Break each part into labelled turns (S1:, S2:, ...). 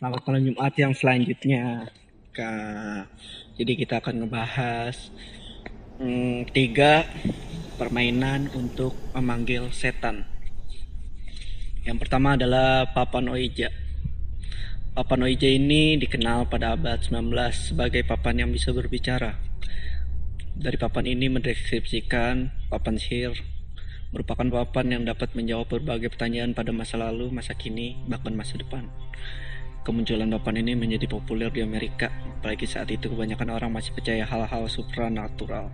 S1: Selamat malam Jumat yang selanjutnya. Kak. Jadi kita akan ngebahas hmm, tiga permainan untuk memanggil setan. Yang pertama adalah papan oija. Papan oija ini dikenal pada abad 19 sebagai papan yang bisa berbicara. Dari papan ini mendeskripsikan papan sihir merupakan papan yang dapat menjawab berbagai pertanyaan pada masa lalu, masa kini, bahkan masa depan. Kemunculan papan ini menjadi populer di Amerika, apalagi saat itu kebanyakan orang masih percaya hal-hal supranatural.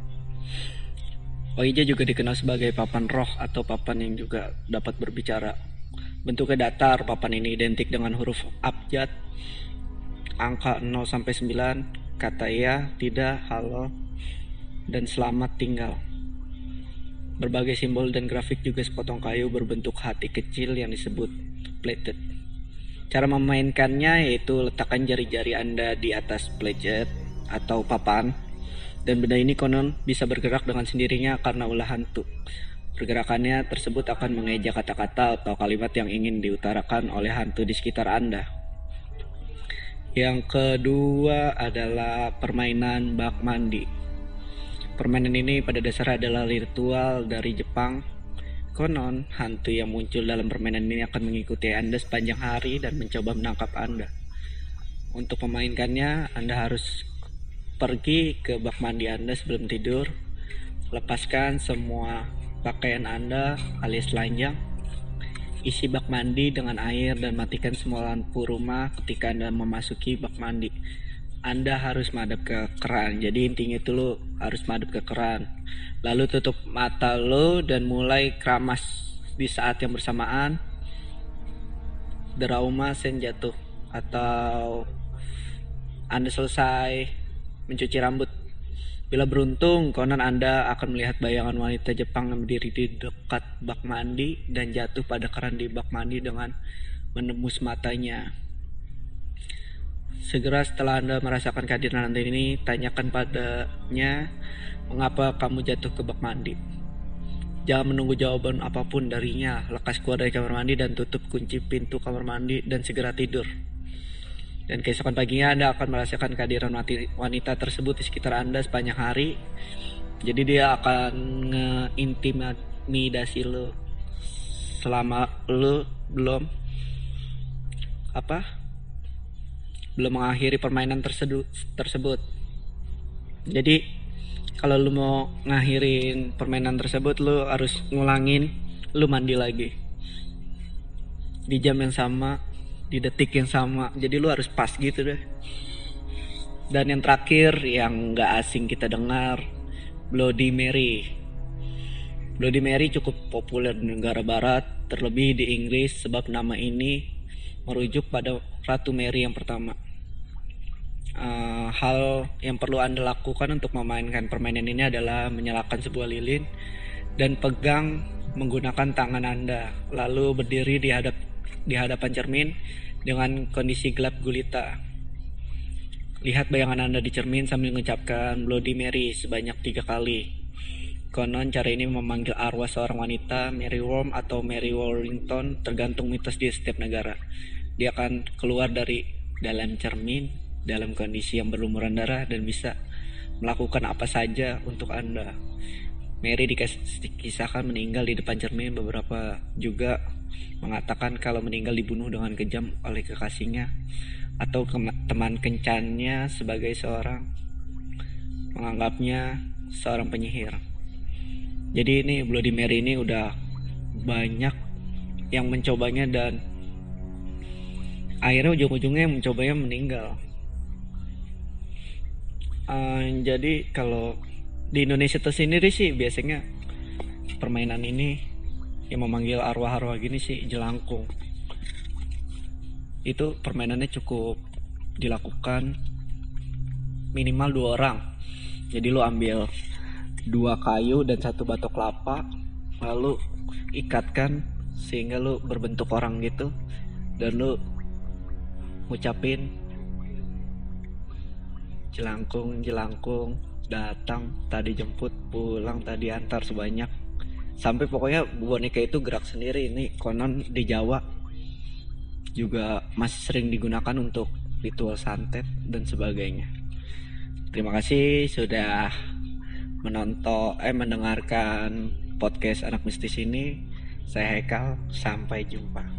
S1: Oija juga dikenal sebagai papan roh atau papan yang juga dapat berbicara. Bentuknya datar, papan ini identik dengan huruf abjad, angka 0 sampai 9, kata ya, tidak, halo, dan selamat tinggal. Berbagai simbol dan grafik juga sepotong kayu berbentuk hati kecil yang disebut plated. Cara memainkannya yaitu letakkan jari-jari Anda di atas plated atau papan dan benda ini konon bisa bergerak dengan sendirinya karena ulah hantu. Pergerakannya tersebut akan mengeja kata-kata atau kalimat yang ingin diutarakan oleh hantu di sekitar Anda. Yang kedua adalah permainan bak mandi. Permainan ini pada dasarnya adalah ritual dari Jepang. Konon, hantu yang muncul dalam permainan ini akan mengikuti Anda sepanjang hari dan mencoba menangkap Anda. Untuk memainkannya, Anda harus pergi ke bak mandi Anda sebelum tidur, lepaskan semua pakaian Anda alias telanjang, isi bak mandi dengan air dan matikan semua lampu rumah ketika Anda memasuki bak mandi anda harus madep ke keran. Jadi intinya itu lo harus madep ke keran. Lalu tutup mata lo dan mulai keramas di saat yang bersamaan. Derauma sen jatuh atau Anda selesai mencuci rambut. Bila beruntung, konon Anda akan melihat bayangan wanita Jepang yang berdiri di dekat bak mandi dan jatuh pada keran di bak mandi dengan menembus matanya. Segera setelah Anda merasakan kehadiran Anda ini, tanyakan padanya mengapa kamu jatuh ke bak mandi. Jangan menunggu jawaban apa pun darinya. Lekas keluar dari kamar mandi dan tutup kunci pintu kamar mandi dan segera tidur. Dan keesokan paginya Anda akan merasakan kehadiran wanita tersebut di sekitar Anda sepanjang hari. Jadi dia akan ngeintimidasi lo selama lo belum apa belum mengakhiri permainan tersebut tersebut. Jadi kalau lu mau ngakhirin permainan tersebut lu harus ngulangin lu mandi lagi. Di jam yang sama di detik yang sama. Jadi lu harus pas gitu deh. Dan yang terakhir yang nggak asing kita dengar Bloody Mary. Bloody Mary cukup populer di negara barat terlebih di Inggris sebab nama ini merujuk pada Ratu Mary yang pertama uh, hal yang perlu Anda lakukan untuk memainkan permainan ini adalah menyalakan sebuah lilin dan pegang menggunakan tangan Anda, lalu berdiri di hadap di hadapan cermin dengan kondisi gelap gulita. Lihat bayangan Anda di cermin sambil mengucapkan Bloody Mary sebanyak tiga kali. Konon cara ini memanggil arwah seorang wanita, Mary Worm atau Mary Warrington, tergantung mitos di setiap negara. Dia akan keluar dari dalam cermin dalam kondisi yang berlumuran darah dan bisa melakukan apa saja untuk Anda. Mary dikisahkan meninggal di depan cermin beberapa juga mengatakan kalau meninggal dibunuh dengan kejam oleh kekasihnya atau teman kencannya sebagai seorang menganggapnya seorang penyihir. Jadi ini Bloody Mary ini udah banyak yang mencobanya dan akhirnya ujung-ujungnya mencobanya meninggal uh, jadi kalau di Indonesia tersendiri sih biasanya permainan ini yang memanggil arwah-arwah gini sih jelangkung. Itu permainannya cukup dilakukan minimal dua orang. Jadi lo ambil dua kayu dan satu batok kelapa lalu ikatkan sehingga lo berbentuk orang gitu dan lo ngucapin jelangkung jelangkung datang tadi jemput pulang tadi antar sebanyak sampai pokoknya boneka itu gerak sendiri ini konon di Jawa juga masih sering digunakan untuk ritual santet dan sebagainya. Terima kasih sudah menonton eh mendengarkan podcast anak mistis ini. Saya Hekal, sampai jumpa.